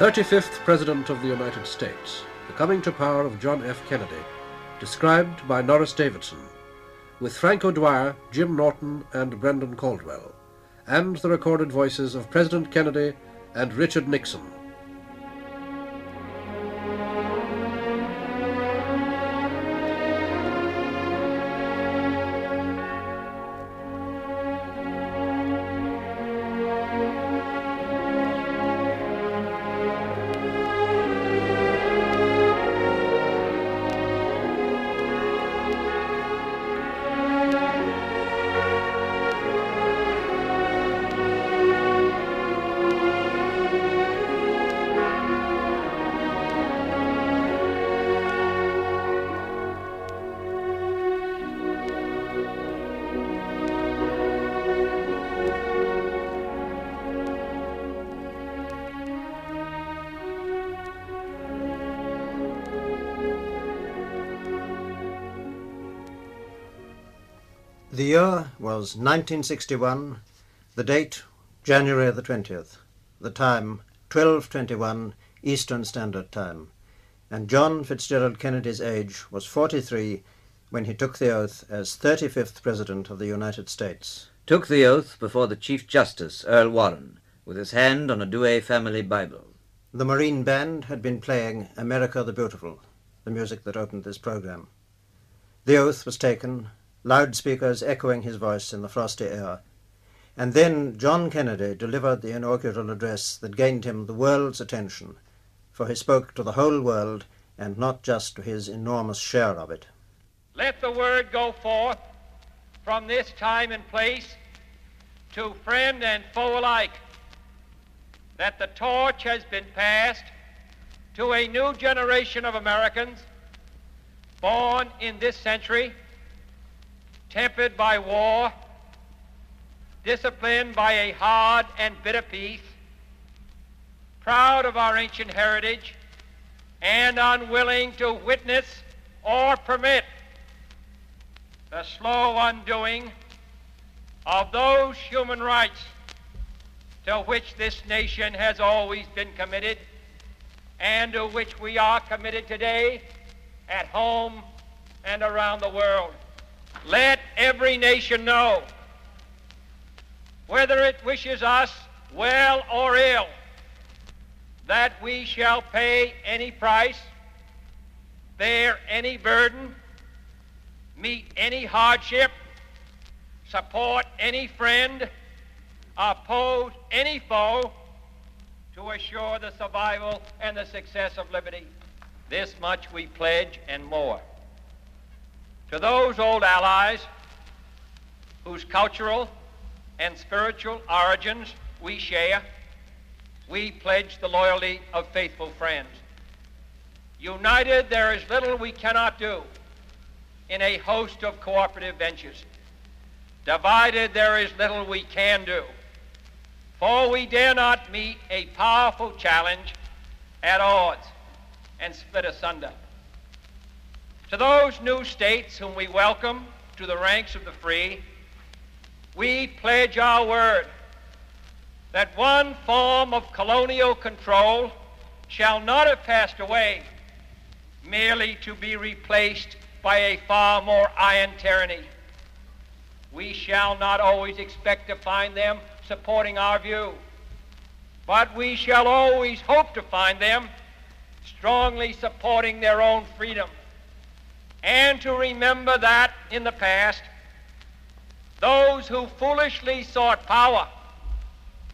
Thirty-fifth President of the United States, the coming to power of John F. Kennedy, described by Norris Davidson, with Frank O'Dwyer, Jim Norton, and Brendan Caldwell, and the recorded voices of President Kennedy and Richard Nixon. The year was 1961, the date January the 20th, the time 1221 Eastern Standard Time, and John Fitzgerald Kennedy's age was 43 when he took the oath as 35th President of the United States. Took the oath before the Chief Justice, Earl Warren, with his hand on a Douay family Bible. The Marine Band had been playing America the Beautiful, the music that opened this program. The oath was taken, loudspeakers echoing his voice in the frosty air. And then John Kennedy delivered the inaugural address that gained him the world's attention, for he spoke to the whole world and not just to his enormous share of it. Let the word go forth from this time and place to friend and foe alike that the torch has been passed to a new generation of Americans born in this century tempered by war, disciplined by a hard and bitter peace, proud of our ancient heritage, and unwilling to witness or permit the slow undoing of those human rights to which this nation has always been committed and to which we are committed today at home and around the world. Let every nation know, whether it wishes us well or ill, that we shall pay any price, bear any burden, meet any hardship, support any friend, oppose any foe to assure the survival and the success of liberty. This much we pledge and more. To those old allies whose cultural and spiritual origins we share, we pledge the loyalty of faithful friends. United, there is little we cannot do in a host of cooperative ventures. Divided, there is little we can do, for we dare not meet a powerful challenge at odds and split asunder. To those new states whom we welcome to the ranks of the free, we pledge our word that one form of colonial control shall not have passed away merely to be replaced by a far more iron tyranny. We shall not always expect to find them supporting our view, but we shall always hope to find them strongly supporting their own freedom and to remember that in the past, those who foolishly sought power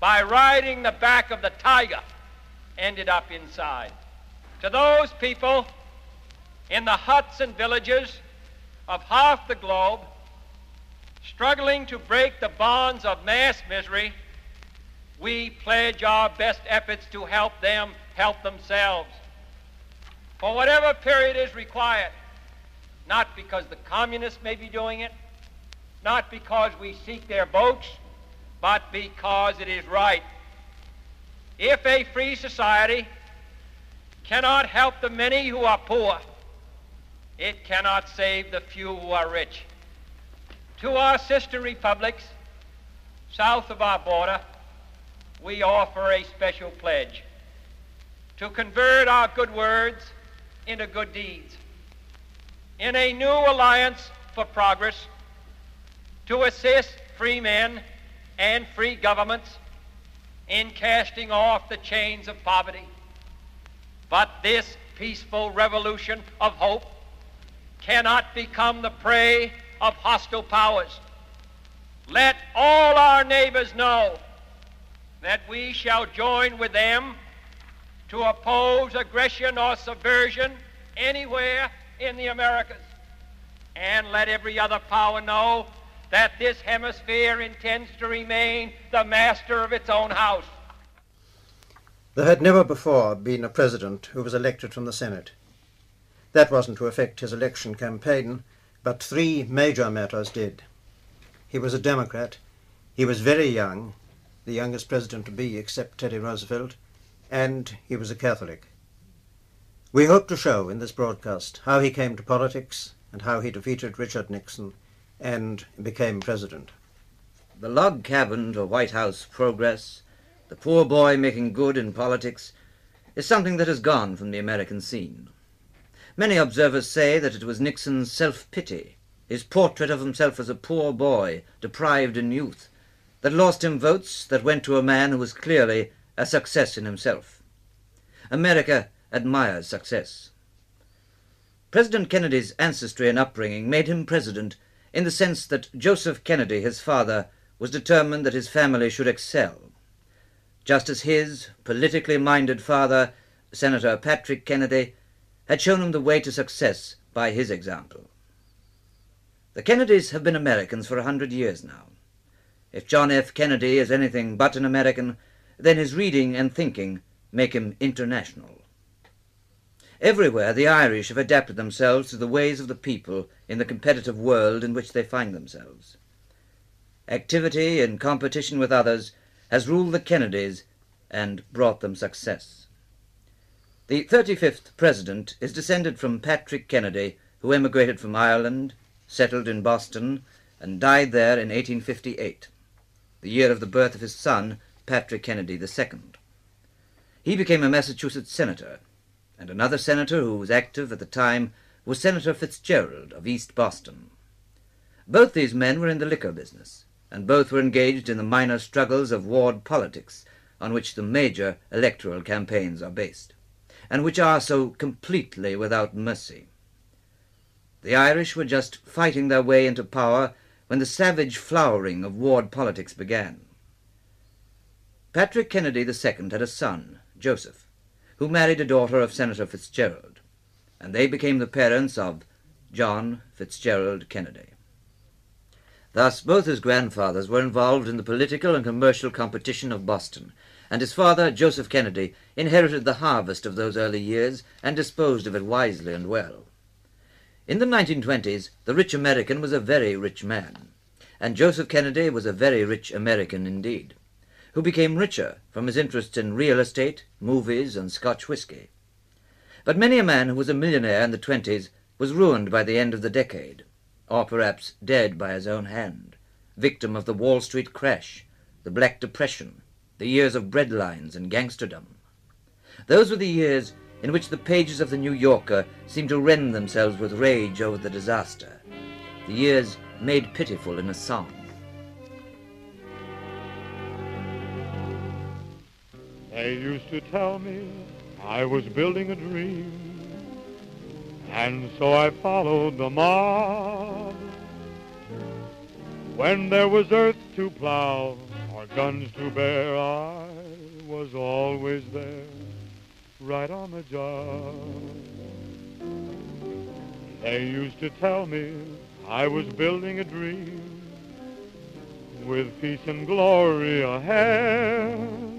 by riding the back of the tiger ended up inside. To those people in the huts and villages of half the globe struggling to break the bonds of mass misery, we pledge our best efforts to help them help themselves. For whatever period is required, not because the communists may be doing it, not because we seek their votes, but because it is right. If a free society cannot help the many who are poor, it cannot save the few who are rich. To our sister republics south of our border, we offer a special pledge to convert our good words into good deeds. In a new alliance for progress, to assist free men and free governments in casting off the chains of poverty. But this peaceful revolution of hope cannot become the prey of hostile powers. Let all our neighbors know that we shall join with them to oppose aggression or subversion anywhere in the Americas. And let every other power know that this hemisphere intends to remain the master of its own house. There had never before been a president who was elected from the Senate. That wasn't to affect his election campaign, but three major matters did. He was a Democrat, he was very young, the youngest president to be except Teddy Roosevelt, and he was a Catholic. We hope to show in this broadcast how he came to politics and how he defeated Richard Nixon and became president. The log cabin to White House progress, the poor boy making good in politics, is something that has gone from the American scene. Many observers say that it was Nixon's self-pity, his portrait of himself as a poor boy, deprived in youth, that lost him votes that went to a man who was clearly a success in himself. America admires success. President Kennedy's ancestry and upbringing made him president in the sense that Joseph Kennedy, his father, was determined that his family should excel, just as his politically minded father, Senator Patrick Kennedy, had shown him the way to success by his example. The Kennedys have been Americans for a hundred years now. If John F. Kennedy is anything but an American, then his reading and thinking make him international. Everywhere the Irish have adapted themselves to the ways of the people in the competitive world in which they find themselves. Activity in competition with others has ruled the Kennedys and brought them success. The 35th President is descended from Patrick Kennedy, who emigrated from Ireland, settled in Boston, and died there in 1858, the year of the birth of his son, Patrick Kennedy II. He became a Massachusetts senator and another senator who was active at the time was Senator Fitzgerald of East Boston. Both these men were in the liquor business, and both were engaged in the minor struggles of ward politics on which the major electoral campaigns are based, and which are so completely without mercy. The Irish were just fighting their way into power when the savage flowering of ward politics began. Patrick Kennedy II had a son, Joseph, who married a daughter of Senator Fitzgerald, and they became the parents of John Fitzgerald Kennedy. Thus, both his grandfathers were involved in the political and commercial competition of Boston, and his father, Joseph Kennedy, inherited the harvest of those early years and disposed of it wisely and well. In the 1920s, the rich American was a very rich man, and Joseph Kennedy was a very rich American indeed who became richer from his interests in real estate, movies, and Scotch whisky. But many a man who was a millionaire in the twenties was ruined by the end of the decade, or perhaps dead by his own hand, victim of the Wall Street crash, the Black Depression, the years of breadlines and gangsterdom. Those were the years in which the pages of the New Yorker seemed to rend themselves with rage over the disaster, the years made pitiful in a song. They used to tell me I was building a dream. and so I followed the mob. When there was earth to plow or guns to bear, I was always there, right on the job. They used to tell me I was building a dream with peace and glory ahead.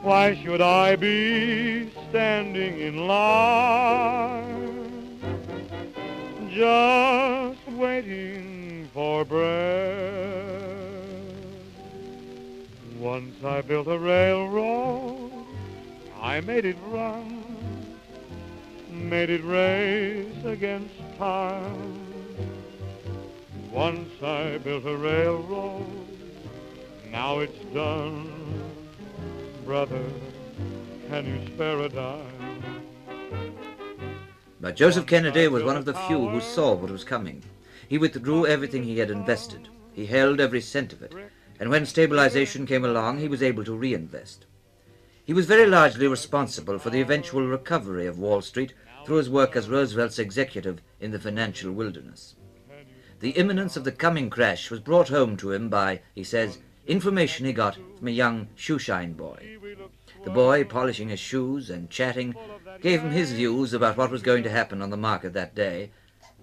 Why should I be standing in line just waiting for bread? Once I built a railroad, I made it run, made it race against time. Once I built a railroad, now it's done. Brother, can you spare a dime? But Joseph Kennedy was one of the few who saw what was coming. He withdrew everything he had invested. He held every cent of it. And when stabilization came along, he was able to reinvest. He was very largely responsible for the eventual recovery of Wall Street through his work as Roosevelt's executive in the financial wilderness. The imminence of the coming crash was brought home to him by, he says, information he got from a young shoeshine boy. The boy, polishing his shoes and chatting, gave him his views about what was going to happen on the market that day,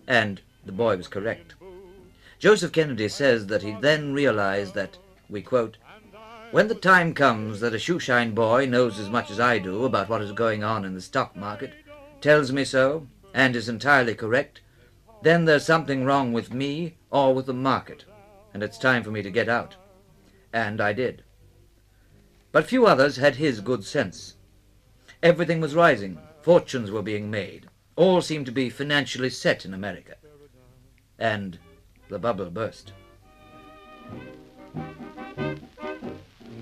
and the boy was correct. Joseph Kennedy says that he then realized that, we quote, when the time comes that a shoeshine boy knows as much as I do about what is going on in the stock market, tells me so, and is entirely correct, then there's something wrong with me or with the market, and it's time for me to get out. And I did. But few others had his good sense. Everything was rising, fortunes were being made, all seemed to be financially set in America. And the bubble burst.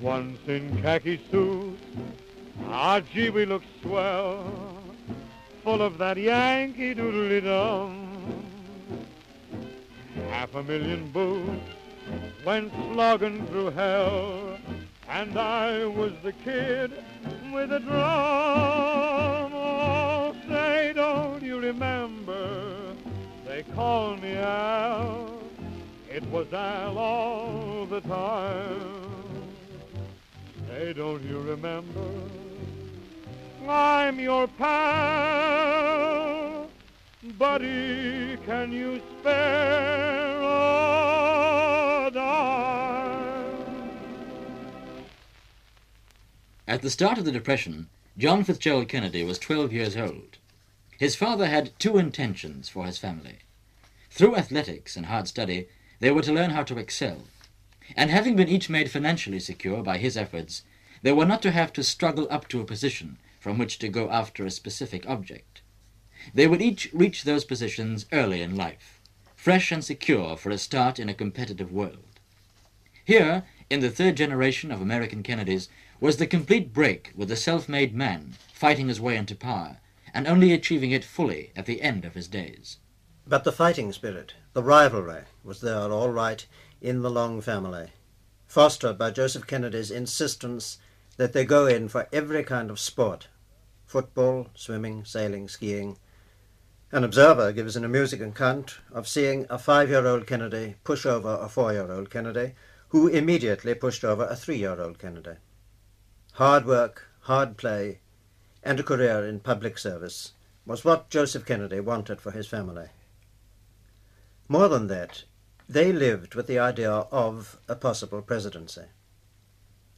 Once in khaki suit, ah gee, we looked swell, full of that Yankee doodly dum. Half a million boots went slogging through hell, and I was the kid with a drum. Oh, say, don't you remember? They called me Al. It was Al all the time. Hey, don't you remember? I'm your pal. Buddy, can you spare At the start of the Depression, John Fitzgerald Kennedy was 12 years old. His father had two intentions for his family. Through athletics and hard study, they were to learn how to excel. And having been each made financially secure by his efforts, they were not to have to struggle up to a position from which to go after a specific object. They would each reach those positions early in life, fresh and secure for a start in a competitive world. Here, in the third generation of American Kennedys, was the complete break with the self-made man fighting his way into power, and only achieving it fully at the end of his days. But the fighting spirit, the rivalry, was there all right in the Long family, fostered by Joseph Kennedy's insistence that they go in for every kind of sport football, swimming, sailing, skiing. An observer gives an amusing account of seeing a five year old Kennedy push over a four year old Kennedy, who immediately pushed over a three year old Kennedy. Hard work, hard play, and a career in public service was what Joseph Kennedy wanted for his family. More than that, they lived with the idea of a possible presidency.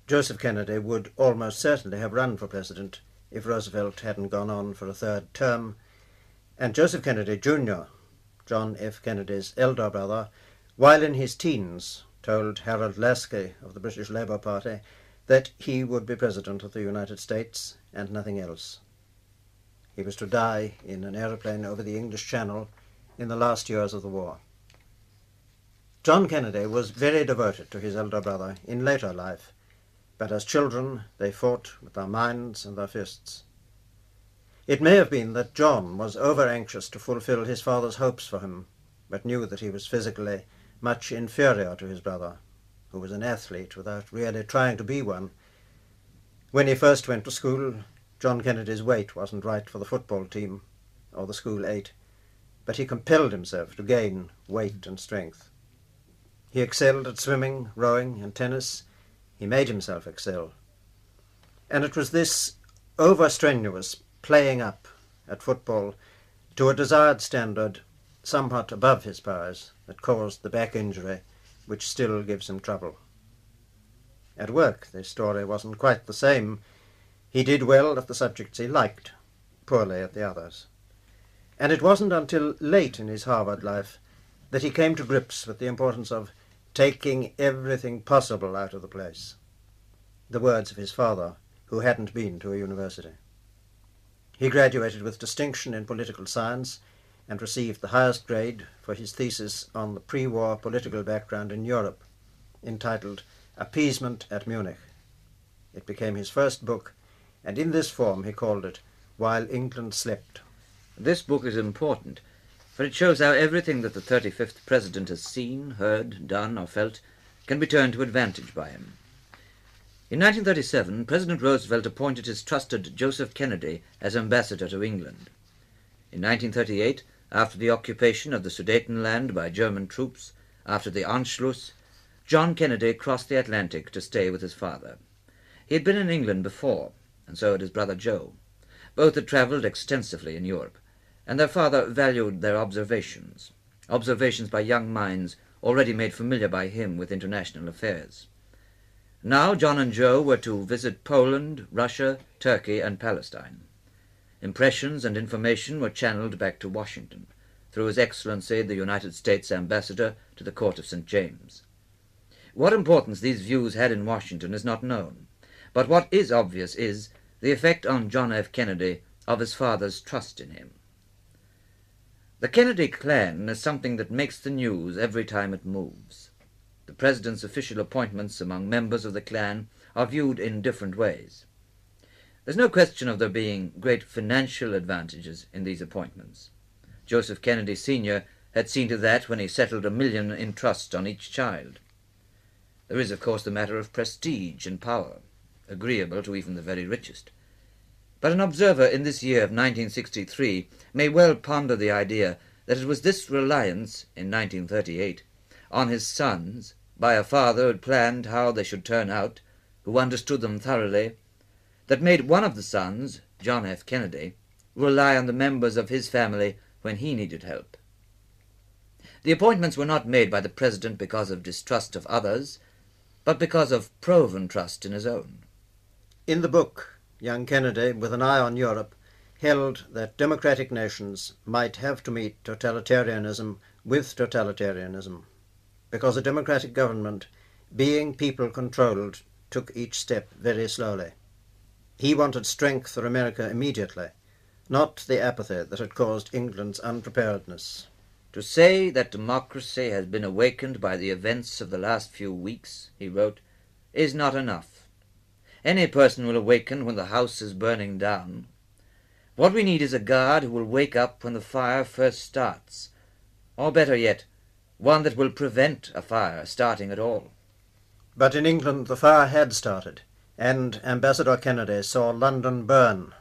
Joseph Kennedy would almost certainly have run for president if Roosevelt hadn't gone on for a third term, and Joseph Kennedy Jr., John F. Kennedy's elder brother, while in his teens, told Harold Laski of the British Labour Party that he would be President of the United States and nothing else. He was to die in an aeroplane over the English Channel in the last years of the war. John Kennedy was very devoted to his elder brother in later life, but as children they fought with their minds and their fists. It may have been that John was over anxious to fulfill his father's hopes for him, but knew that he was physically much inferior to his brother, who was an athlete without really trying to be one. When he first went to school, John Kennedy's weight wasn't right for the football team or the school eight, but he compelled himself to gain weight and strength. He excelled at swimming, rowing, and tennis. He made himself excel. And it was this over strenuous playing up at football to a desired standard somewhat above his powers that caused the back injury which still gives him trouble. At work, the story wasn't quite the same. He did well at the subjects he liked, poorly at the others. And it wasn't until late in his Harvard life that he came to grips with the importance of taking everything possible out of the place. The words of his father, who hadn't been to a university. He graduated with distinction in political science and received the highest grade for his thesis on the pre-war political background in Europe, entitled Appeasement at Munich. It became his first book, and in this form he called it While England Slept. This book is important, for it shows how everything that the 35th President has seen, heard, done, or felt can be turned to advantage by him. In 1937, President Roosevelt appointed his trusted Joseph Kennedy as ambassador to England. In 1938, after the occupation of the Sudetenland by German troops, after the Anschluss, John Kennedy crossed the Atlantic to stay with his father. He had been in England before, and so had his brother Joe. Both had travelled extensively in Europe, and their father valued their observations, observations by young minds already made familiar by him with international affairs. Now John and Joe were to visit Poland, Russia, Turkey, and Palestine. Impressions and information were channeled back to Washington through His Excellency the United States Ambassador to the Court of St. James. What importance these views had in Washington is not known, but what is obvious is the effect on John F. Kennedy of his father's trust in him. The Kennedy clan is something that makes the news every time it moves. The President's official appointments among members of the clan are viewed in different ways. There's no question of there being great financial advantages in these appointments. Joseph Kennedy Sr. had seen to that when he settled a million in trust on each child. There is, of course, the matter of prestige and power, agreeable to even the very richest. But an observer in this year of 1963 may well ponder the idea that it was this reliance, in 1938, on his sons, by a father who had planned how they should turn out, who understood them thoroughly, that made one of the sons, John F. Kennedy, rely on the members of his family when he needed help. The appointments were not made by the President because of distrust of others, but because of proven trust in his own. In the book, young Kennedy, with an eye on Europe, held that democratic nations might have to meet totalitarianism with totalitarianism, because a democratic government, being people controlled, took each step very slowly. He wanted strength for America immediately, not the apathy that had caused England's unpreparedness. To say that democracy has been awakened by the events of the last few weeks, he wrote, is not enough. Any person will awaken when the house is burning down. What we need is a guard who will wake up when the fire first starts, or better yet, one that will prevent a fire starting at all. But in England the fire had started and Ambassador Kennedy saw London burn.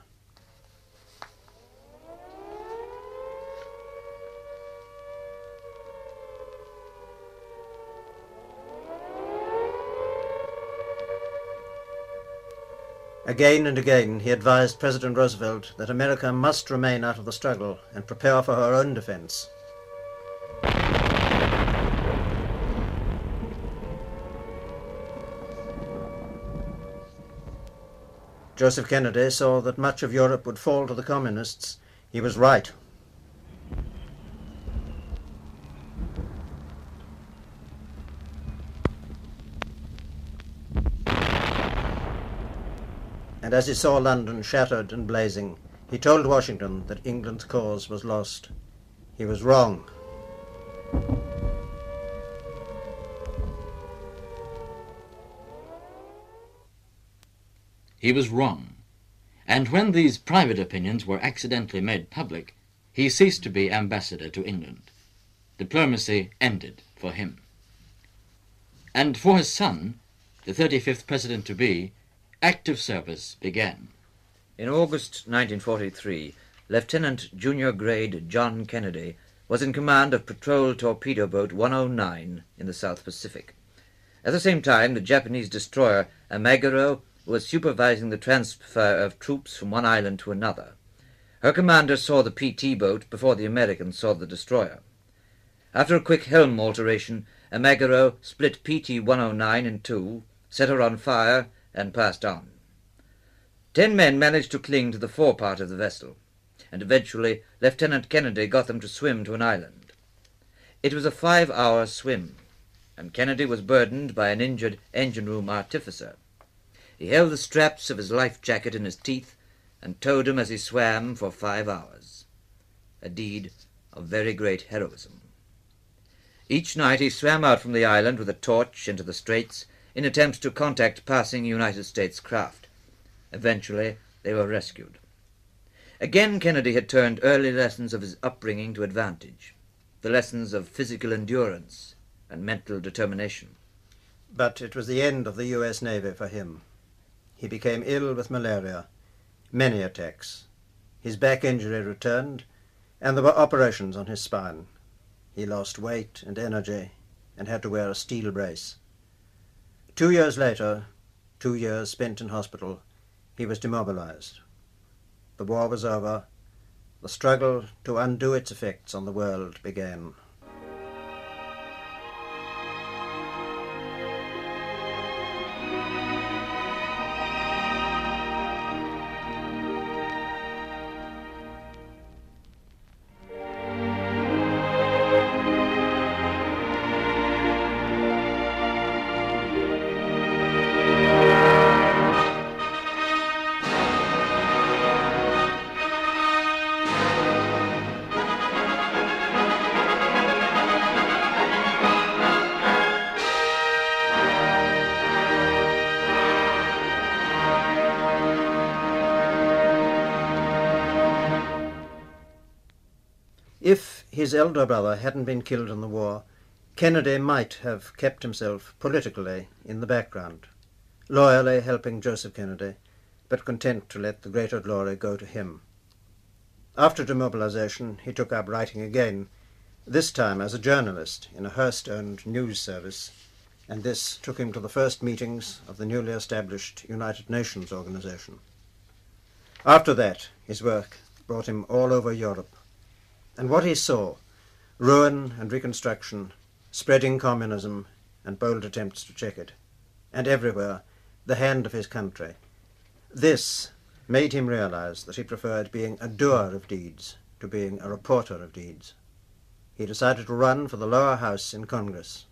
Again and again he advised President Roosevelt that America must remain out of the struggle and prepare for her own defense. Joseph Kennedy saw that much of Europe would fall to the communists. He was right. And as he saw London shattered and blazing, he told Washington that England's cause was lost. He was wrong. He was wrong. And when these private opinions were accidentally made public, he ceased to be ambassador to England. Diplomacy ended for him. And for his son, the 35th president to be, active service began. In August 1943, Lieutenant Junior Grade John Kennedy was in command of patrol torpedo boat 109 in the South Pacific. At the same time, the Japanese destroyer Amagiri was supervising the transfer of troops from one island to another. Her commander saw the PT boat before the Americans saw the destroyer. After a quick helm alteration, Amagiri split PT 109 in two, set her on fire, and passed on. Ten men managed to cling to the forepart of the vessel, and eventually Lieutenant Kennedy got them to swim to an island. It was a five-hour swim, and Kennedy was burdened by an injured engine-room artificer. He held the straps of his life jacket in his teeth and towed him as he swam for five hours. A deed of very great heroism. Each night he swam out from the island with a torch into the straits in attempts to contact passing United States craft. Eventually they were rescued. Again Kennedy had turned early lessons of his upbringing to advantage, the lessons of physical endurance and mental determination. But it was the end of the U.S. Navy for him. He became ill with malaria many attacks. His back injury returned, and there were operations on his spine. He lost weight and energy and had to wear a steel brace. Two years later, two years spent in hospital, he was demobilized. The war was over. The struggle to undo its effects on the world began. His elder brother hadn't been killed in the war, Kennedy might have kept himself politically in the background, loyally helping Joseph Kennedy, but content to let the greater glory go to him. After demobilization, he took up writing again, this time as a journalist in a Hearst-owned news service, and this took him to the first meetings of the newly established United Nations organization. After that, his work brought him all over Europe, and what he saw ruin and reconstruction, spreading communism, and bold attempts to check it, and everywhere the hand of his country. This made him realize that he preferred being a doer of deeds to being a reporter of deeds. He decided to run for the lower house in Congress.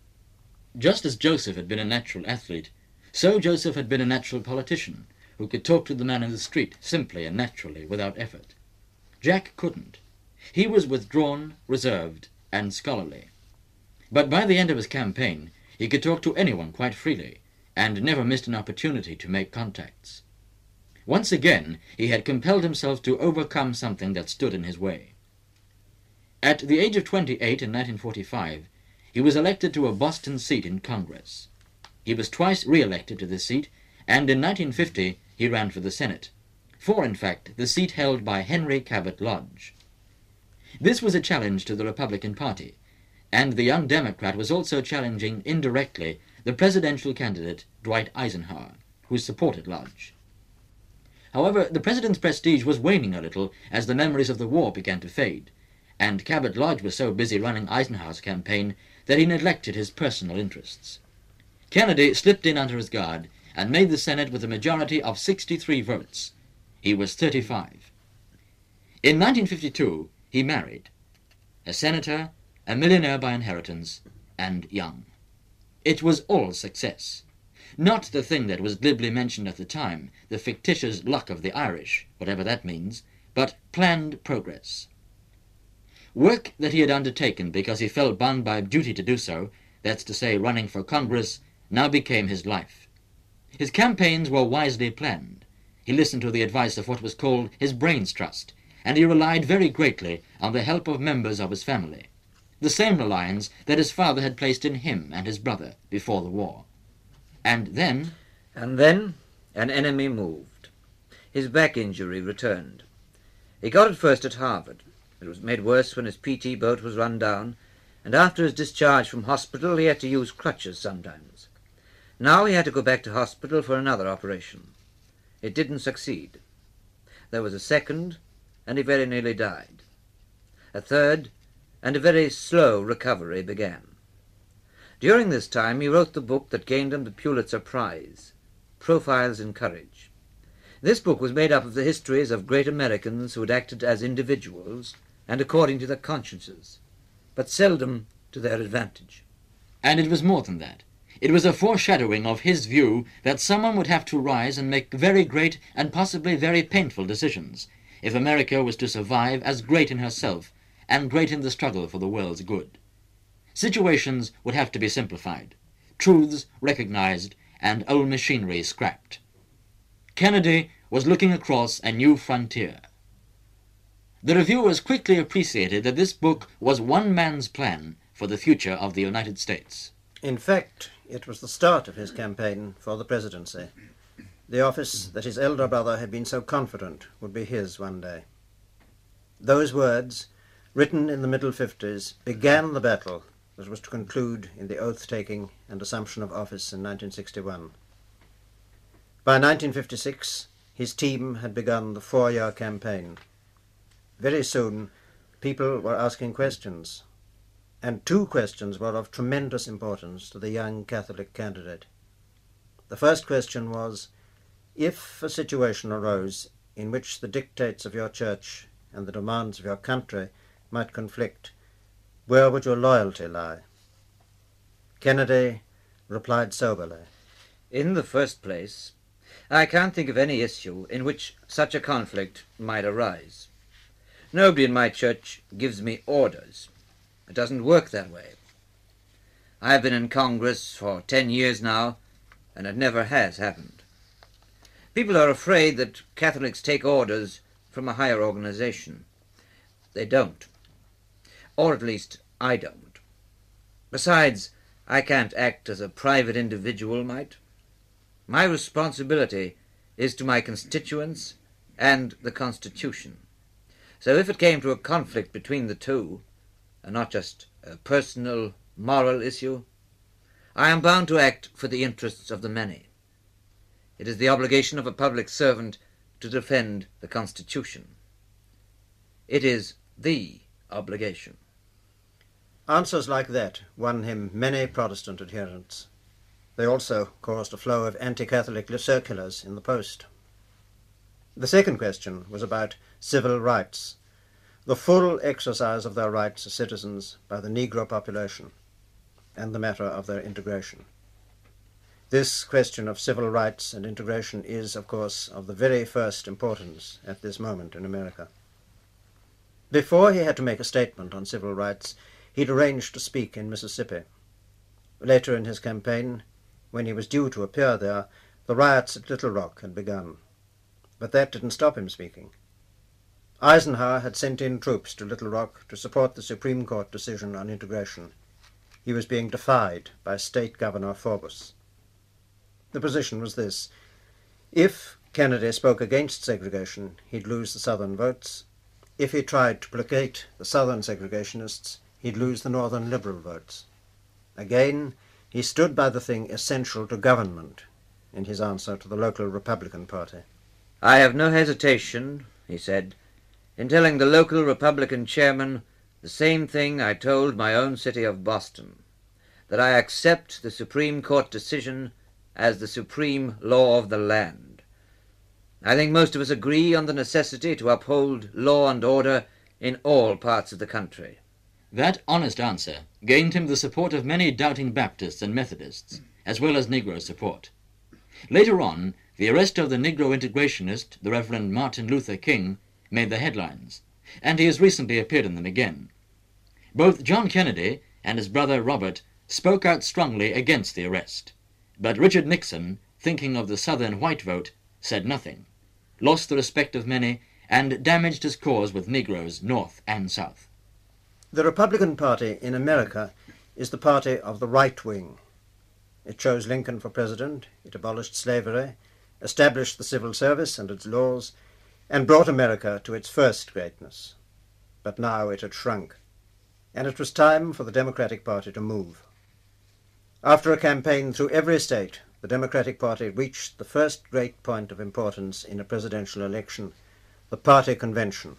Just as Joseph had been a natural athlete, so Joseph had been a natural politician who could talk to the man in the street simply and naturally without effort. Jack couldn't. He was withdrawn, reserved, and scholarly. But by the end of his campaign, he could talk to anyone quite freely, and never missed an opportunity to make contacts. Once again, he had compelled himself to overcome something that stood in his way. At the age of 28 in 1945, he was elected to a Boston seat in Congress. He was twice re-elected to this seat, and in 1950 he ran for the Senate, for in fact the seat held by Henry Cabot Lodge. This was a challenge to the Republican Party, and the young Democrat was also challenging indirectly the presidential candidate Dwight Eisenhower, who supported Lodge. However, the president's prestige was waning a little as the memories of the war began to fade, and Cabot Lodge was so busy running Eisenhower's campaign that he neglected his personal interests. Kennedy slipped in under his guard and made the Senate with a majority of 63 votes. He was 35. In 1952, he married. A senator, a millionaire by inheritance, and young. It was all success. Not the thing that was glibly mentioned at the time, the fictitious luck of the Irish, whatever that means, but planned progress. Work that he had undertaken because he felt bound by duty to do so, that's to say, running for Congress, now became his life. His campaigns were wisely planned. He listened to the advice of what was called his brains trust, and he relied very greatly on the help of members of his family, the same reliance that his father had placed in him and his brother before the war. And then... And then an enemy moved. His back injury returned. He got it first at Harvard, It was made worse when his PT boat was run down, and after his discharge from hospital he had to use crutches sometimes. Now he had to go back to hospital for another operation. It didn't succeed. There was a second, and he very nearly died. A third, and a very slow recovery began. During this time he wrote the book that gained him the Pulitzer Prize, Profiles in Courage. This book was made up of the histories of great Americans who had acted as individuals and according to their consciences, but seldom to their advantage. And it was more than that. It was a foreshadowing of his view that someone would have to rise and make very great and possibly very painful decisions if America was to survive as great in herself and great in the struggle for the world's good. Situations would have to be simplified, truths recognized, and old machinery scrapped. Kennedy was looking across a new frontier. The reviewers quickly appreciated that this book was one man's plan for the future of the United States. In fact, it was the start of his campaign for the presidency, the office that his elder brother had been so confident would be his one day. Those words, written in the middle fifties, began the battle that was to conclude in the oath taking and assumption of office in 1961. By 1956, his team had begun the four year campaign. Very soon, people were asking questions, and two questions were of tremendous importance to the young Catholic candidate. The first question was if a situation arose in which the dictates of your church and the demands of your country might conflict, where would your loyalty lie? Kennedy replied soberly. In the first place, I can't think of any issue in which such a conflict might arise. Nobody in my church gives me orders. It doesn't work that way. I've been in Congress for ten years now, and it never has happened. People are afraid that Catholics take orders from a higher organization. They don't. Or at least, I don't. Besides, I can't act as a private individual might. My responsibility is to my constituents and the Constitution. So if it came to a conflict between the two, and not just a personal, moral issue, I am bound to act for the interests of the many. It is the obligation of a public servant to defend the Constitution. It is the obligation. Answers like that won him many Protestant adherents. They also caused a flow of anti Catholic circulars in the Post. The second question was about civil rights, the full exercise of their rights as citizens by the Negro population, and the matter of their integration. This question of civil rights and integration is, of course, of the very first importance at this moment in America. Before he had to make a statement on civil rights, he'd arranged to speak in Mississippi. Later in his campaign, when he was due to appear there, the riots at Little Rock had begun. But that didn't stop him speaking. Eisenhower had sent in troops to Little Rock to support the Supreme Court decision on integration. He was being defied by State Governor Faubus. The position was this. If Kennedy spoke against segregation, he'd lose the Southern votes. If he tried to placate the Southern segregationists, he'd lose the Northern liberal votes. Again, he stood by the thing essential to government in his answer to the local Republican Party. I have no hesitation, he said, in telling the local Republican chairman the same thing I told my own city of Boston, that I accept the Supreme Court decision as the supreme law of the land. I think most of us agree on the necessity to uphold law and order in all parts of the country. That honest answer gained him the support of many doubting Baptists and Methodists, as well as Negro support. Later on, the arrest of the Negro integrationist, the Reverend Martin Luther King, made the headlines, and he has recently appeared in them again. Both John Kennedy and his brother Robert spoke out strongly against the arrest, but Richard Nixon, thinking of the Southern white vote, said nothing, lost the respect of many, and damaged his cause with Negroes North and South. The Republican Party in America is the party of the right wing. It chose Lincoln for president, it abolished slavery, established the civil service and its laws, and brought America to its first greatness. but now it had shrunk, and it was time for the Democratic Party to move. After a campaign through every state, the Democratic Party reached the first great point of importance in a presidential election, the party convention.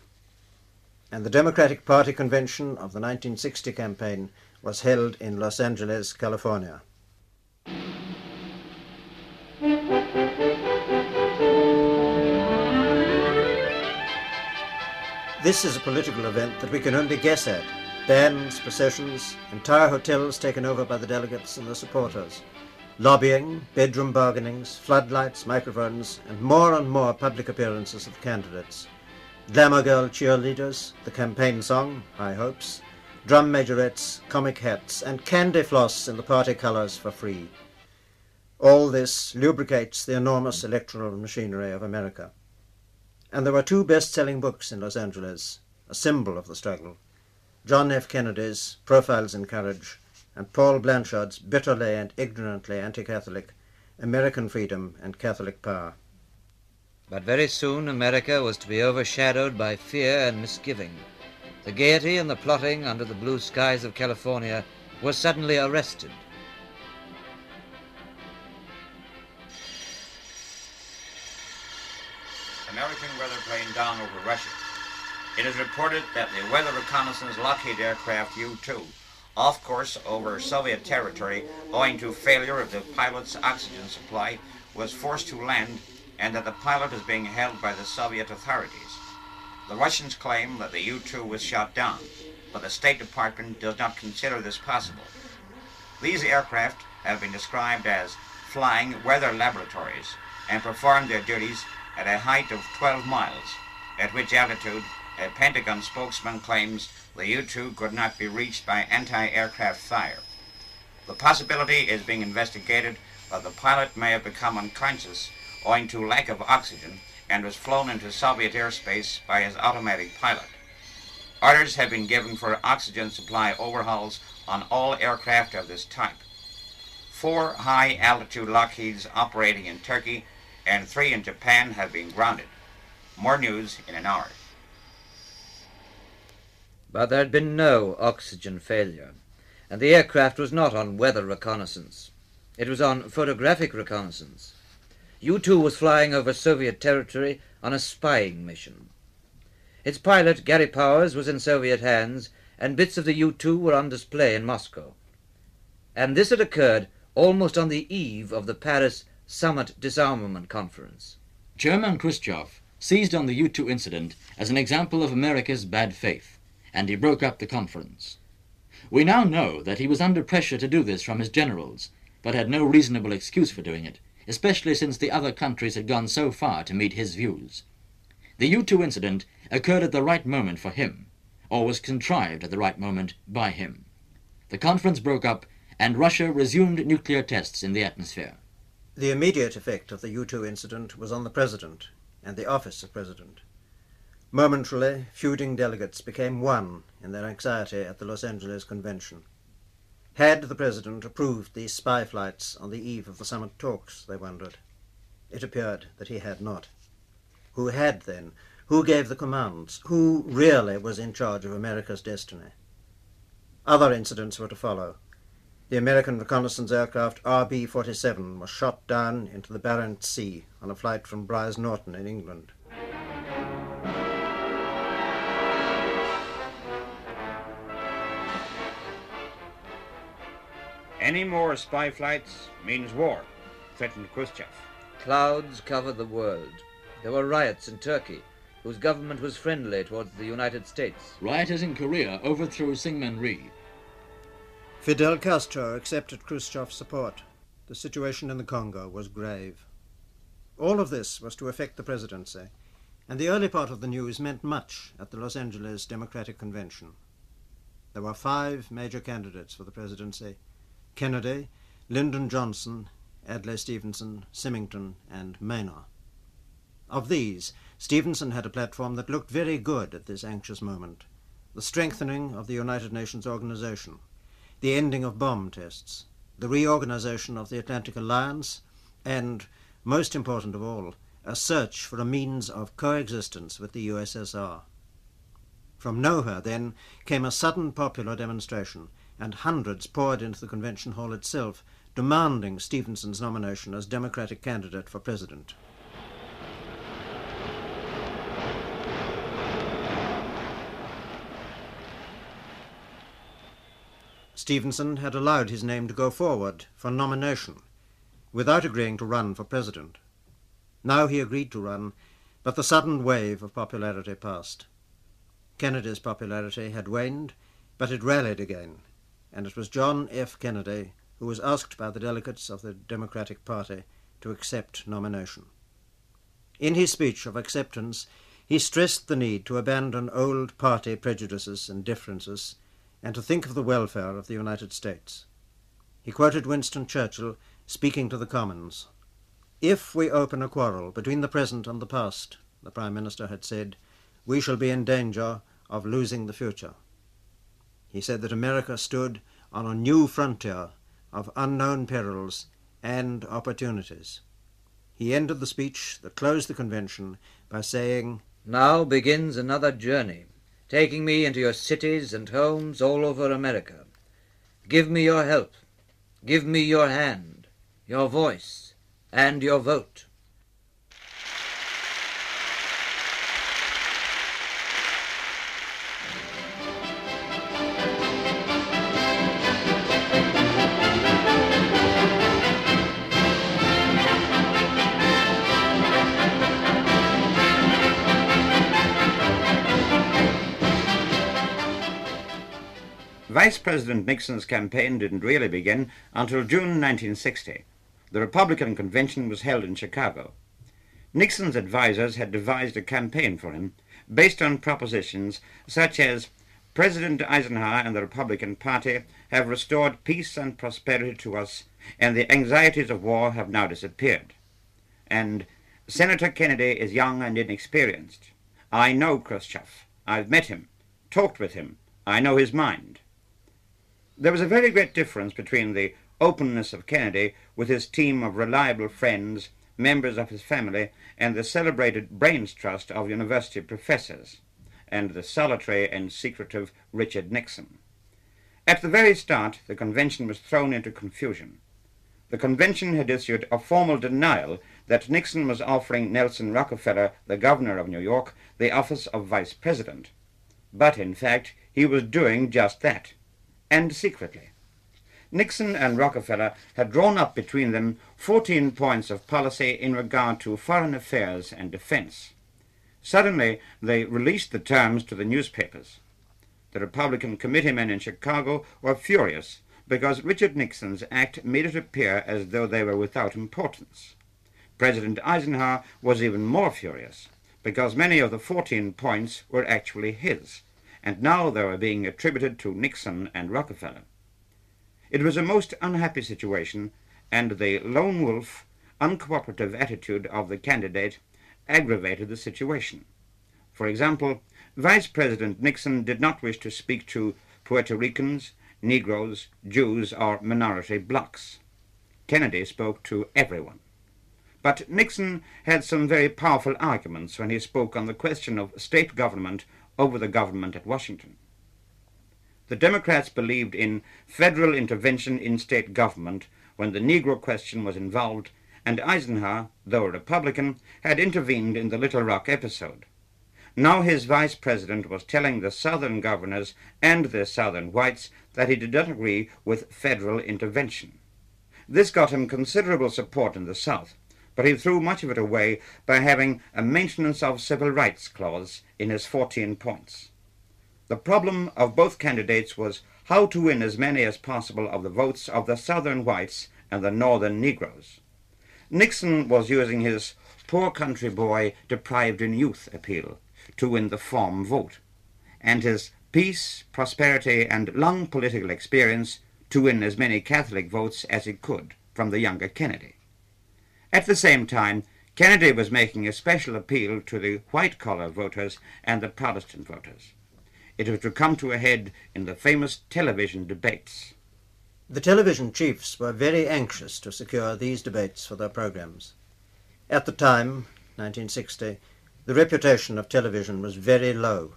And the Democratic Party convention of the 1960 campaign was held in Los Angeles, California. This is a political event that we can only guess at. Bands, processions, entire hotels taken over by the delegates and the supporters. Lobbying, bedroom bargainings, floodlights, microphones, and more and more public appearances of candidates. Glamour girl cheerleaders, the campaign song, High Hopes, drum majorettes, comic hats, and candy floss in the party colours for free. All this lubricates the enormous electoral machinery of America. And there were two best-selling books in Los Angeles, a symbol of the struggle. John F. Kennedy's Profiles in Courage and Paul Blanshard's bitterly and ignorantly anti-Catholic American Freedom and Catholic Power. But very soon America was to be overshadowed by fear and misgiving. The gaiety and the plotting under the blue skies of California were suddenly arrested. American weather plane down over Russia. It is reported that the weather reconnaissance Lockheed aircraft U-2 off course over Soviet territory owing to failure of the pilot's oxygen supply was forced to land and that the pilot is being held by the Soviet authorities. The Russians claim that the U-2 was shot down, but the State Department does not consider this possible. These aircraft have been described as flying weather laboratories and performed their duties at a height of 12 miles, at which altitude a Pentagon spokesman claims the U-2 could not be reached by anti-aircraft fire. The possibility is being investigated that the pilot may have become unconscious owing to lack of oxygen and was flown into Soviet airspace by his automatic pilot. Orders have been given for oxygen supply overhauls on all aircraft of this type. Four high-altitude Lockheeds operating in Turkey and three in Japan have been grounded. More news in an hour. But there had been no oxygen failure, and the aircraft was not on weather reconnaissance. It was on photographic reconnaissance. U-2 was flying over Soviet territory on a spying mission. Its pilot, Gary Powers, was in Soviet hands, and bits of the U-2 were on display in Moscow. And this had occurred almost on the eve of the Paris Summit Disarmament Conference. German Khrushchev seized on the U-2 incident as an example of America's bad faith, and he broke up the conference. We now know that he was under pressure to do this from his generals, but had no reasonable excuse for doing it, especially since the other countries had gone so far to meet his views. The U-2 incident occurred at the right moment for him, or was contrived at the right moment by him. The conference broke up, and Russia resumed nuclear tests in the atmosphere. The immediate effect of the U-2 incident was on the President and the office of President. Momentarily, feuding delegates became one in their anxiety at the Los Angeles Convention. Had the President approved these spy flights on the eve of the summit talks, they wondered. It appeared that he had not. Who had, then? Who gave the commands? Who really was in charge of America's destiny? Other incidents were to follow. The American reconnaissance aircraft RB-47 was shot down into the Barents Sea on a flight from Brize Norton in England. Any more spy flights means war, threatened Khrushchev. Clouds covered the world. There were riots in Turkey, whose government was friendly towards the United States. Rioters in Korea overthrew Syngman Rhee. Fidel Castro accepted Khrushchev's support. The situation in the Congo was grave. All of this was to affect the presidency, and the early part of the news meant much at the Los Angeles Democratic Convention. There were five major candidates for the presidency Kennedy, Lyndon Johnson, Adlai Stevenson, Symington, and Meyner. Of these, Stevenson had a platform that looked very good at this anxious moment the strengthening of the United Nations organization, the ending of bomb tests, the reorganization of the Atlantic Alliance, and, most important of all, a search for a means of coexistence with the USSR. From nowhere, then, came a sudden popular demonstration, and hundreds poured into the convention hall itself, demanding Stevenson's nomination as Democratic candidate for president. Stevenson had allowed his name to go forward for nomination without agreeing to run for president. Now he agreed to run, but the sudden wave of popularity passed. Kennedy's popularity had waned, but it rallied again, and it was John F. Kennedy who was asked by the delegates of the Democratic Party to accept nomination. In his speech of acceptance, he stressed the need to abandon old party prejudices and differences and to think of the welfare of the United States. He quoted Winston Churchill speaking to the Commons. If we open a quarrel between the present and the past, the Prime Minister had said, we shall be in danger of losing the future. He said that America stood on a new frontier of unknown perils and opportunities. He ended the speech that closed the convention by saying, Now begins another journey, taking me into your cities and homes all over America. Give me your help. Give me your hand, your voice, and your vote. Vice President Nixon's campaign didn't really begin until June 1960. The Republican convention was held in Chicago. Nixon's advisers had devised a campaign for him based on propositions such as President Eisenhower and the Republican Party have restored peace and prosperity to us, and the anxieties of war have now disappeared. And Senator Kennedy is young and inexperienced. I know Khrushchev. I've met him, talked with him. I know his mind. There was a very great difference between the openness of Kennedy with his team of reliable friends, members of his family, and the celebrated brains trust of university professors, and the solitary and secretive Richard Nixon. At the very start, the convention was thrown into confusion. The convention had issued a formal denial that Nixon was offering Nelson Rockefeller, the governor of New York, the office of vice president. But in fact, he was doing just that and secretly. Nixon and Rockefeller had drawn up between them 14 points of policy in regard to foreign affairs and defense. Suddenly, they released the terms to the newspapers. The Republican committeemen in Chicago were furious because Richard Nixon's act made it appear as though they were without importance. President Eisenhower was even more furious because many of the 14 points were actually his and now they were being attributed to Nixon and Rockefeller. It was a most unhappy situation, and the lone wolf, uncooperative attitude of the candidate aggravated the situation. For example, Vice President Nixon did not wish to speak to Puerto Ricans, Negroes, Jews, or minority blocks. Kennedy spoke to everyone. But Nixon had some very powerful arguments when he spoke on the question of state government over the government at Washington. The Democrats believed in federal intervention in state government when the Negro question was involved, and Eisenhower, though a Republican, had intervened in the Little Rock episode. Now his vice president was telling the Southern governors and the Southern whites that he did not agree with federal intervention. This got him considerable support in the South, but he threw much of it away by having a maintenance of civil rights clause in his 14 points. The problem of both candidates was how to win as many as possible of the votes of the Southern whites and the Northern Negroes. Nixon was using his poor country boy deprived in youth appeal to win the farm vote, and his peace, prosperity, and long political experience to win as many Catholic votes as he could from the younger Kennedy. At the same time, Kennedy was making a special appeal to the white-collar voters and the Protestant voters. It was to come to a head in the famous television debates. The television chiefs were very anxious to secure these debates for their programs. At the time, 1960, the reputation of television was very low.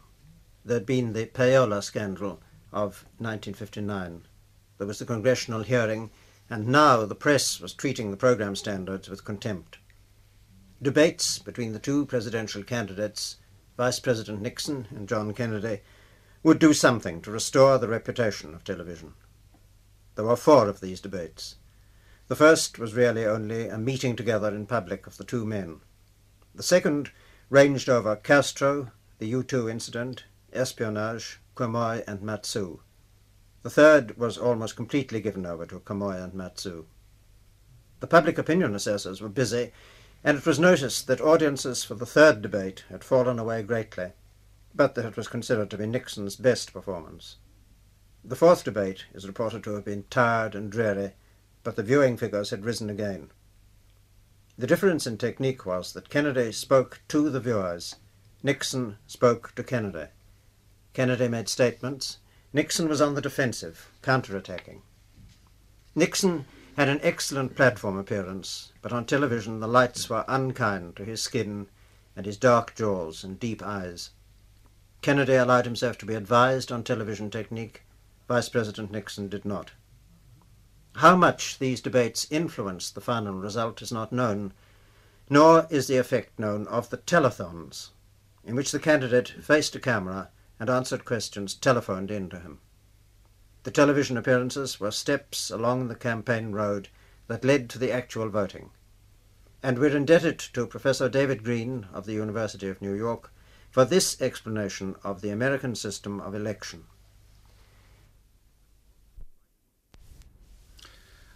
there'd been the payola scandal of 1959. There was the congressional hearing, and now the press was treating the program standards with contempt. Debates between the two presidential candidates, Vice President Nixon and John Kennedy, would do something to restore the reputation of television. There were four of these debates. The first was really only a meeting together in public of the two men. The second ranged over Castro, the U 2 incident, espionage, Quemoy, and Matsu. The third was almost completely given over to Quemoy and Matsu. The public opinion assessors were busy, and it was noticed that audiences for the third debate had fallen away greatly, but that it was considered to be Nixon's best performance. The fourth debate is reported to have been tired and dreary, but the viewing figures had risen again. The difference in technique was that Kennedy spoke to the viewers, Nixon spoke to Kennedy. Kennedy made statements, Nixon was on the defensive, counterattacking. Nixon had an excellent platform appearance, but on television the lights were unkind to his skin and his dark jaws and deep eyes. Kennedy allowed himself to be advised on television technique. Vice President Nixon did not. How much these debates influenced the final result is not known, nor is the effect known of the telethons, in which the candidate faced a camera and answered questions telephoned in to him. The television appearances were steps along the campaign road that led to the actual voting. And we're indebted to Professor David Green of the University of New York for this explanation of the American system of election.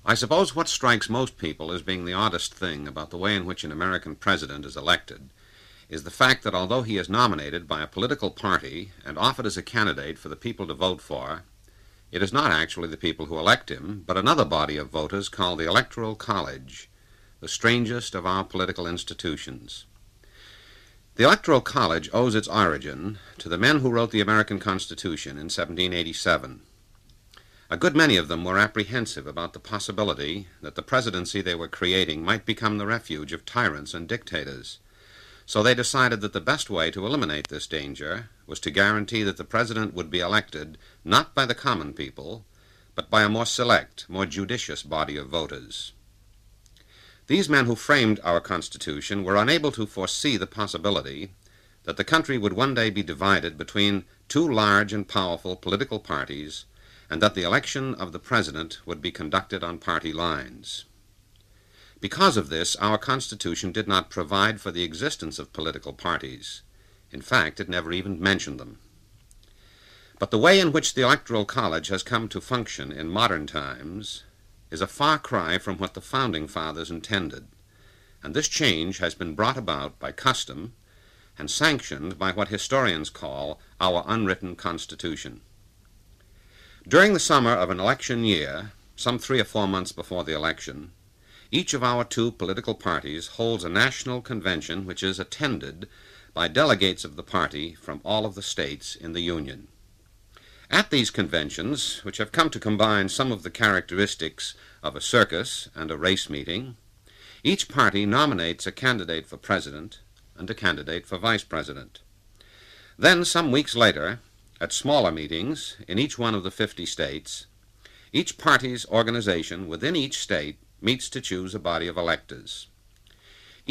I suppose what strikes most people as being the oddest thing about the way in which an American president is elected is the fact that although he is nominated by a political party and offered as a candidate for the people to vote for, it is not actually the people who elect him, but another body of voters called the Electoral College, the strangest of our political institutions. The Electoral College owes its origin to the men who wrote the American Constitution in 1787. A good many of them were apprehensive about the possibility that the presidency they were creating might become the refuge of tyrants and dictators. So they decided that the best way to eliminate this danger was to guarantee that the president would be elected not by the common people, but by a more select, more judicious body of voters. These men who framed our Constitution were unable to foresee the possibility that the country would one day be divided between two large and powerful political parties, and that the election of the president would be conducted on party lines. Because of this, our Constitution did not provide for the existence of political parties. In fact, it never even mentioned them. But the way in which the Electoral College has come to function in modern times is a far cry from what the Founding Fathers intended, and this change has been brought about by custom and sanctioned by what historians call our unwritten Constitution. During the summer of an election year, some three or four months before the election, each of our two political parties holds a national convention which is attended by delegates of the party from all of the states in the Union. At these conventions, which have come to combine some of the characteristics of a circus and a race meeting, each party nominates a candidate for president and a candidate for vice president. Then, some weeks later, at smaller meetings in each one of the 50 states, each party's organization within each state meets to choose a body of electors.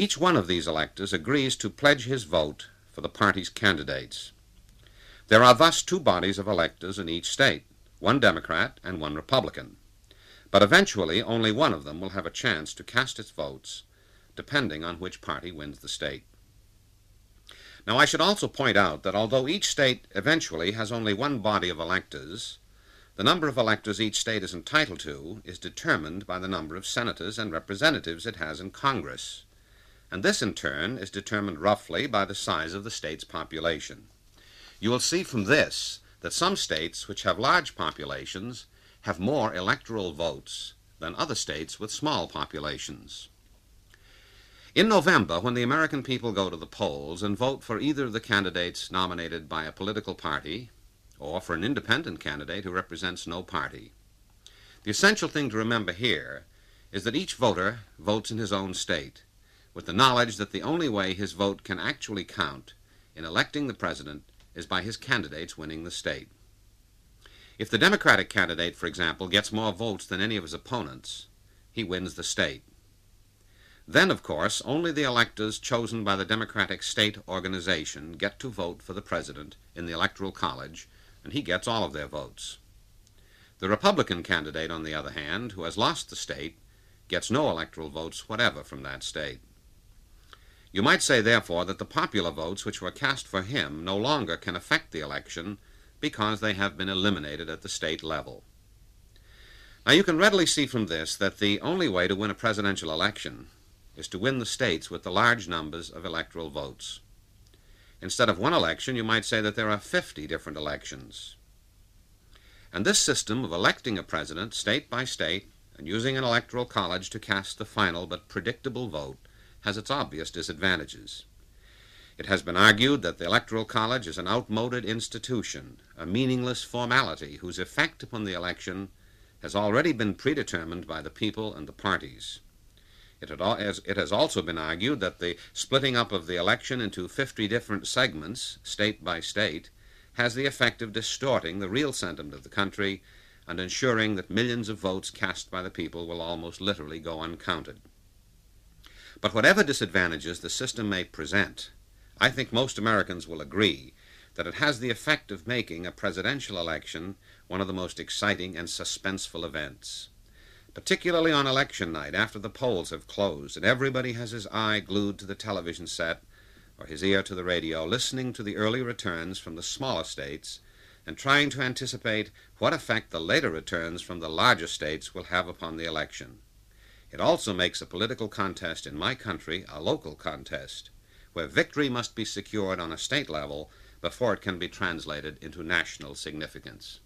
Each one of these electors agrees to pledge his vote for the party's candidates. There are thus two bodies of electors in each state, one Democrat and one Republican. But eventually only one of them will have a chance to cast its votes, depending on which party wins the state. Now I should also point out that although each state eventually has only one body of electors, the number of electors each state is entitled to is determined by the number of senators and representatives it has in Congress, and this in turn is determined roughly by the size of the state's population. You will see from this that some states which have large populations have more electoral votes than other states with small populations. In November, when the American people go to the polls and vote for either of the candidates nominated by a political party or for an independent candidate who represents no party. The essential thing to remember here is that each voter votes in his own state, with the knowledge that the only way his vote can actually count in electing the president is by his candidates winning the state. If the Democratic candidate, for example, gets more votes than any of his opponents, he wins the state. Then, of course, only the electors chosen by the Democratic state organization get to vote for the president in the Electoral College, and he gets all of their votes. The Republican candidate, on the other hand, who has lost the state, gets no electoral votes whatever from that state. You might say, therefore, that the popular votes which were cast for him no longer can affect the election because they have been eliminated at the state level. Now, you can readily see from this that the only way to win a presidential election is to win the states with the large numbers of electoral votes. Instead of one election, you might say that there are 50 different elections. And this system of electing a president state by state and using an electoral college to cast the final but predictable vote has its obvious disadvantages. It has been argued that the Electoral College is an outmoded institution, a meaningless formality whose effect upon the election has already been predetermined by the people and the parties. It, has also been argued that the splitting up of the election into 50 different segments, state by state, has the effect of distorting the real sentiment of the country and ensuring that millions of votes cast by the people will almost literally go uncounted. But whatever disadvantages the system may present, I think most Americans will agree that it has the effect of making a presidential election one of the most exciting and suspenseful events. Particularly on election night, after the polls have closed and everybody has his eye glued to the television set or his ear to the radio, listening to the early returns from the smaller states and trying to anticipate what effect the later returns from the larger states will have upon the election. It also makes a political contest in my country a local contest, where victory must be secured on a state level before it can be translated into national significance.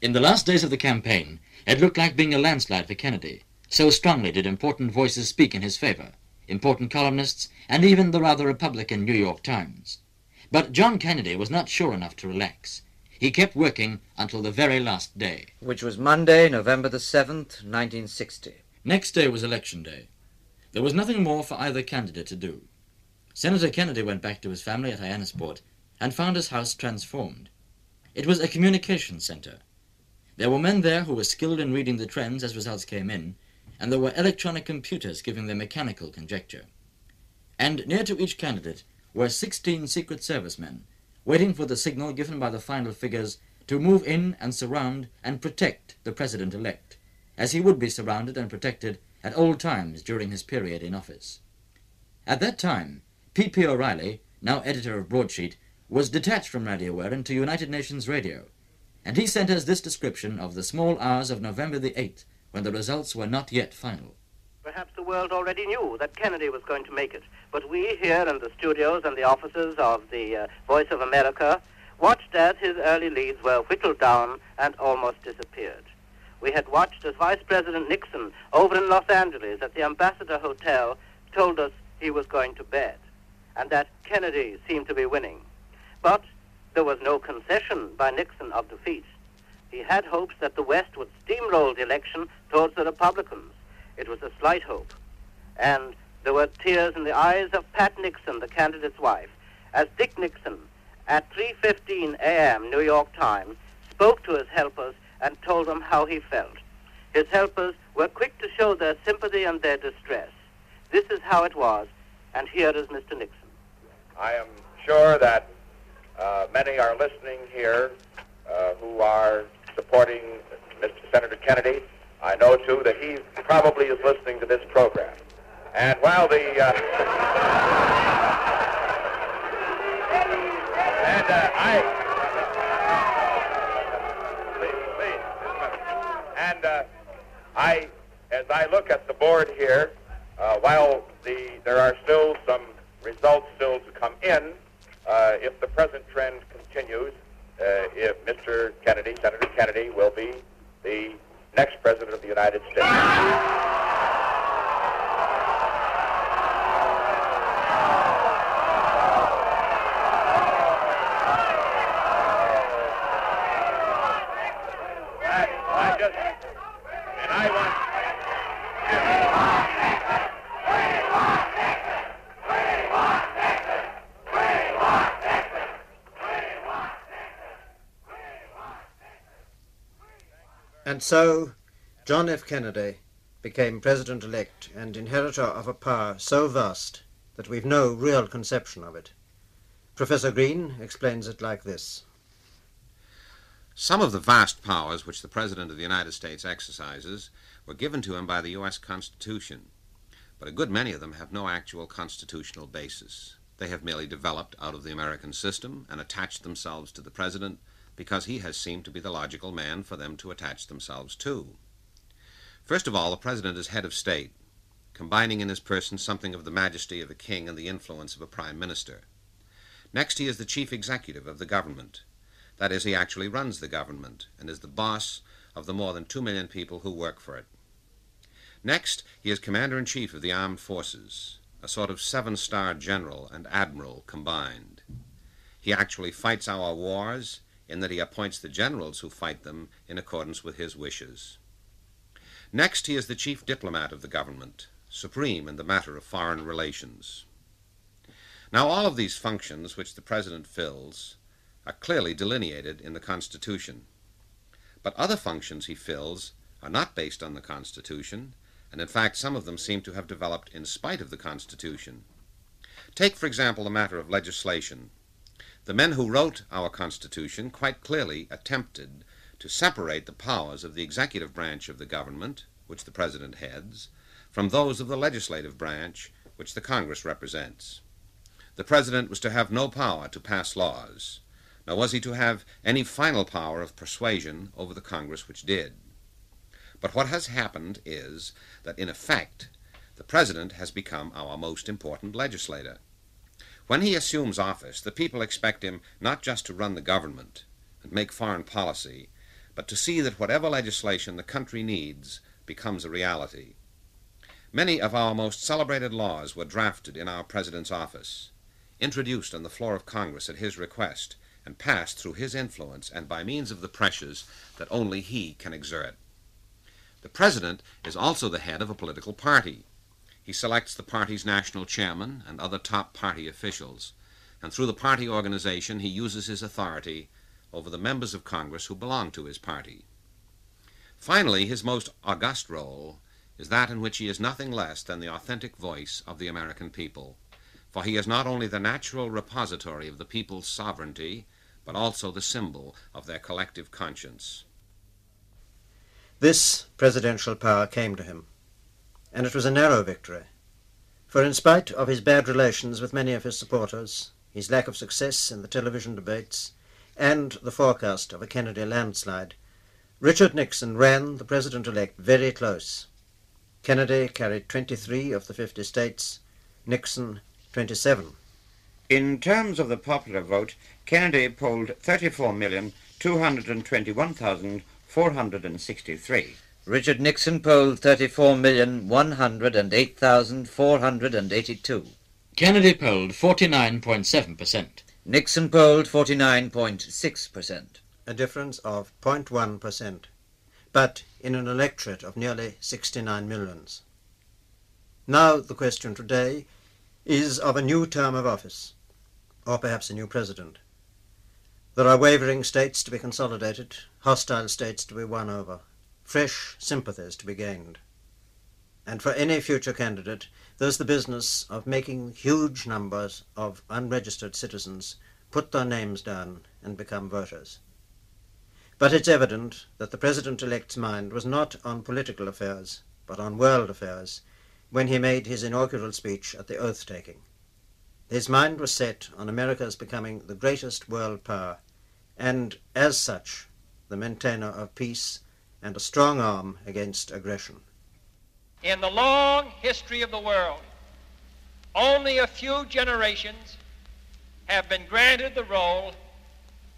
In the last days of the campaign, it looked like being a landslide for Kennedy. So strongly did important voices speak in his favor important columnists, and even the rather Republican New York Times. But John Kennedy was not sure enough to relax. He kept working until the very last day. Which was Monday, November the 7th, 1960. Next day was Election Day. There was nothing more for either candidate to do. Senator Kennedy went back to his family at Hyannisport and found his house transformed. It was a communication center. There were men there who were skilled in reading the trends as results came in, and there were electronic computers giving their mechanical conjecture. And near to each candidate were 16 Secret Service men, waiting for the signal given by the final figures to move in and surround and protect the President-elect, as he would be surrounded and protected at all times during his period in office. At that time, P.P. O'Reilly, now editor of Broadsheet, was detached from Radio Éireann to United Nations Radio, and he sent us this description of the small hours of November the 8th, when the results were not yet final. Perhaps the world already knew that Kennedy was going to make it, but we here in the studios and the offices of the uh, Voice of America watched as his early leads were whittled down and almost disappeared. We had watched as Vice President Nixon over in Los Angeles at the Ambassador Hotel told us he was going to bed and that Kennedy seemed to be winning. But there was no concession by Nixon of defeat. He had hopes that the West would steamroll the election towards the Republicans. It was a slight hope. And there were tears in the eyes of Pat Nixon, the candidate's wife, as Dick Nixon, at 3.15 a.m. New York time, spoke to his helpers and told them how he felt. His helpers were quick to show their sympathy and their distress. This is how it was, and here is Mr. Nixon. I am sure that uh, many are listening here uh, who are supporting Mr. Senator Kennedy. I know, too, that he probably is listening to this program. And while the... Uh, and uh, I... And uh, I, as I look at the board here, uh, while the, there are still some results still to come in, uh, if the present trend continues, uh, if Mr. Kennedy, Senator Kennedy, will be the next president of the United States. So, John F. Kennedy became president elect and inheritor of a power so vast that we've no real conception of it. Professor Green explains it like this. Some of the vast powers which the President of the United States exercises were given to him by the U.S. Constitution, but a good many of them have no actual constitutional basis. They have merely developed out of the American system and attached themselves to the President because he has seemed to be the logical man for them to attach themselves to. First of all, the President is head of state, combining in his person something of the majesty of a king and the influence of a prime minister. Next, he is the chief executive of the government. That is, he actually runs the government and is the boss of the more than two million people who work for it. Next, he is commander in chief of the armed forces, a sort of seven star general and admiral combined. He actually fights our wars in that he appoints the generals who fight them in accordance with his wishes. Next, he is the chief diplomat of the government, supreme in the matter of foreign relations. Now, all of these functions which the President fills are clearly delineated in the Constitution. But other functions he fills are not based on the Constitution, and in fact some of them seem to have developed in spite of the Constitution. Take, for example, the matter of legislation. The men who wrote our Constitution quite clearly attempted to separate the powers of the executive branch of the government, which the President heads, from those of the legislative branch, which the Congress represents. The President was to have no power to pass laws, nor was he to have any final power of persuasion over the Congress which did. But what has happened is that, in effect, the President has become our most important legislator. When he assumes office, the people expect him not just to run the government and make foreign policy, but to see that whatever legislation the country needs becomes a reality. Many of our most celebrated laws were drafted in our President's office, introduced on the floor of Congress at his request, and passed through his influence and by means of the pressures that only he can exert. The President is also the head of a political party. He selects the party's national chairman and other top party officials, and through the party organization he uses his authority over the members of Congress who belong to his party. Finally, his most august role is that in which he is nothing less than the authentic voice of the American people, for he is not only the natural repository of the people's sovereignty, but also the symbol of their collective conscience. This presidential power came to him, and it was a narrow victory. For in spite of his bad relations with many of his supporters, his lack of success in the television debates, and the forecast of a Kennedy landslide, Richard Nixon ran the president-elect very close. Kennedy carried 23 of the 50 states, Nixon 27. In terms of the popular vote, Kennedy polled 34,221,463. Richard Nixon polled 34,108,482. Kennedy polled 49.7%. Nixon polled 49.6%. A difference of 0.1%, but in an electorate of nearly 69 millions. Now the question today is of a new term of office, or perhaps a new president. There are wavering states to be consolidated, hostile states to be won over, fresh sympathies to be gained. And for any future candidate, there's the business of making huge numbers of unregistered citizens put their names down and become voters. But it's evident that the President-elect's mind was not on political affairs, but on world affairs, when he made his inaugural speech at the oath-taking. His mind was set on America's becoming the greatest world power, and as such, the maintainer of peace and a strong arm against aggression. In the long history of the world, only a few generations have been granted the role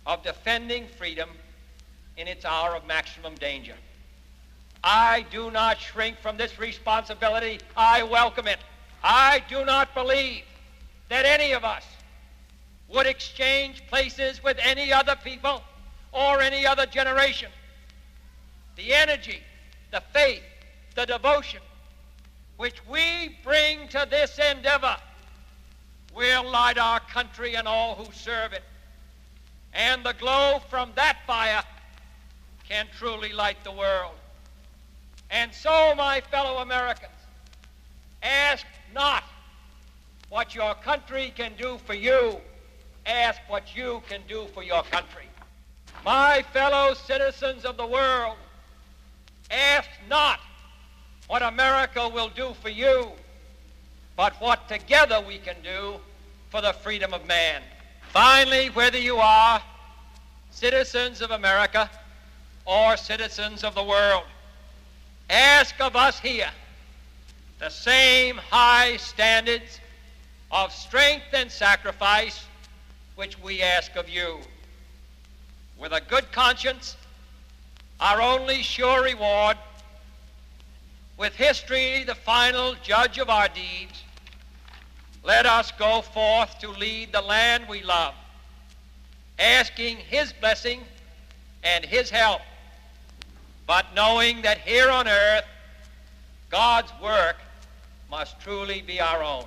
of defending freedom in its hour of maximum danger. I do not shrink from this responsibility. I welcome it. I do not believe that any of us would exchange places with any other people or any other generation. The energy, the faith, the devotion which we bring to this endeavor will light our country and all who serve it. And the glow from that fire can truly light the world. And so, my fellow Americans, ask not what your country can do for you, ask what you can do for your country. My fellow citizens of the world, ask not what America will do for you, but what together we can do for the freedom of man. Finally, whether you are citizens of America or citizens of the world, ask of us here the same high standards of strength and sacrifice which we ask of you. With a good conscience, our only sure reward, with history the final judge of our deeds, let us go forth to lead the land we love, asking his blessing and his help, but knowing that here on earth, God's work must truly be our own.